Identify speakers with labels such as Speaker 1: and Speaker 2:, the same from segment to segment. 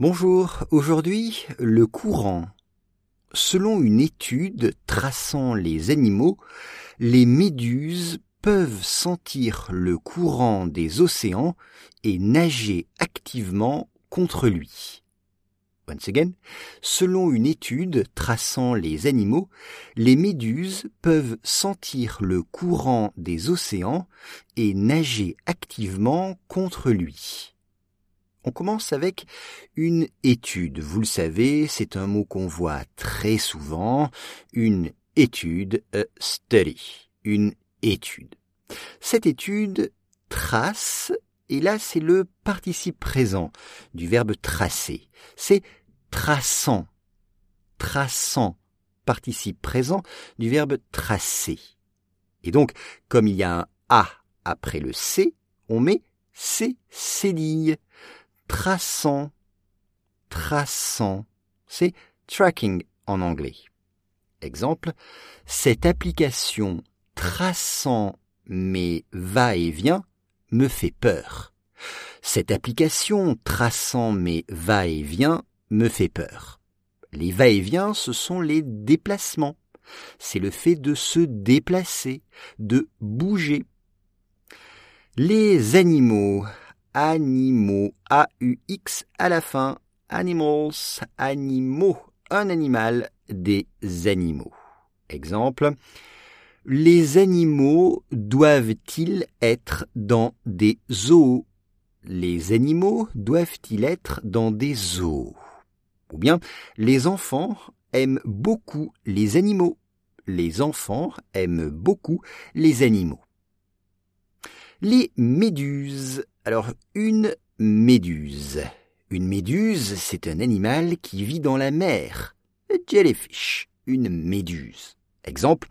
Speaker 1: Bonjour, aujourd'hui le courant. Selon une étude traçant les animaux, les méduses peuvent sentir le courant des océans et nager activement contre lui. Once again, selon une étude traçant les animaux, les méduses peuvent sentir le courant des océans et nager activement contre lui. On commence avec une étude. Vous le savez, c'est un mot qu'on voit très souvent. Une étude, a study. Une étude. Cette étude trace, et là c'est le participe présent du verbe tracer. C'est traçant. Traçant. Participe présent du verbe tracer. Et donc, comme il y a un A après le C, on met C, cédille traçant, traçant. C'est tracking en anglais. Exemple, cette application traçant mes va-et-vient me fait peur. Cette application traçant mes va-et-vient me fait peur. Les va-et-vient, ce sont les déplacements. C'est le fait de se déplacer, de bouger. Les animaux animaux, A-U-X à la fin, animals, animaux, un animal, des animaux. Exemple, les animaux doivent-ils être dans des zoos? Les animaux doivent-ils être dans des zoos? Ou bien, les enfants aiment beaucoup les animaux. Les enfants aiment beaucoup les animaux. Les méduses alors, une méduse. Une méduse, c'est un animal qui vit dans la mer. A jellyfish, une méduse. Exemple,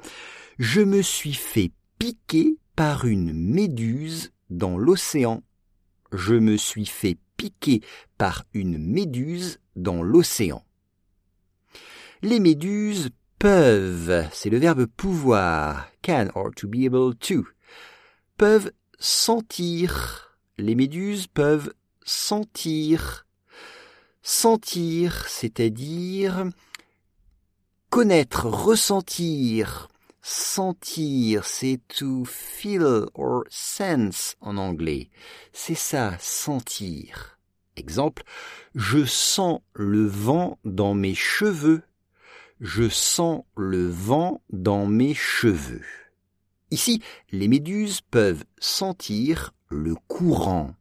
Speaker 1: je me suis fait piquer par une méduse dans l'océan. Je me suis fait piquer par une méduse dans l'océan. Les méduses peuvent, c'est le verbe pouvoir, can or to be able to, peuvent sentir les méduses peuvent sentir. Sentir, c'est-à-dire connaître, ressentir. Sentir, c'est to feel or sense en anglais. C'est ça, sentir. Exemple, je sens le vent dans mes cheveux. Je sens le vent dans mes cheveux. Ici, les méduses peuvent sentir le courant.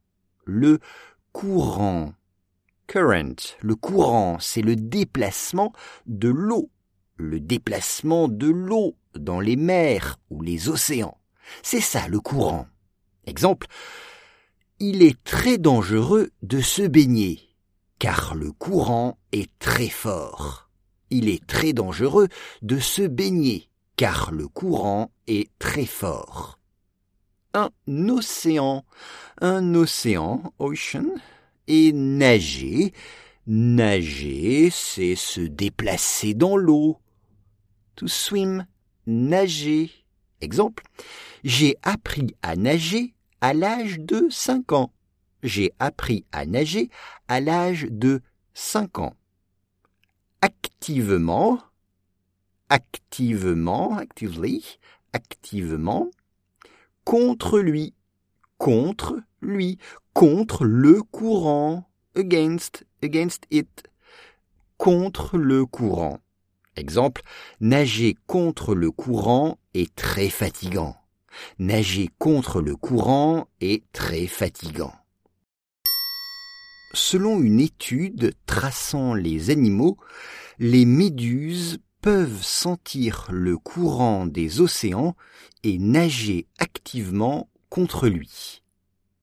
Speaker 1: Le courant. Current. Le courant, c'est le déplacement de l'eau. Le déplacement de l'eau dans les mers ou les océans. C'est ça le courant. Exemple. Il est très dangereux de se baigner, car le courant est très fort. Il est très dangereux de se baigner, car le courant est très fort un océan. Un océan, ocean, et nager. Nager, c'est se déplacer dans l'eau. To swim, nager. Exemple, j'ai appris à nager à l'âge de 5 ans. J'ai appris à nager à l'âge de 5 ans. Activement, activement, actively, activement, contre lui, contre lui, contre le courant, against, against it, contre le courant. Exemple, nager contre le courant est très fatigant. Nager contre le courant est très fatigant. Selon une étude traçant les animaux, les méduses peuvent sentir le courant des océans et nager activement contre lui.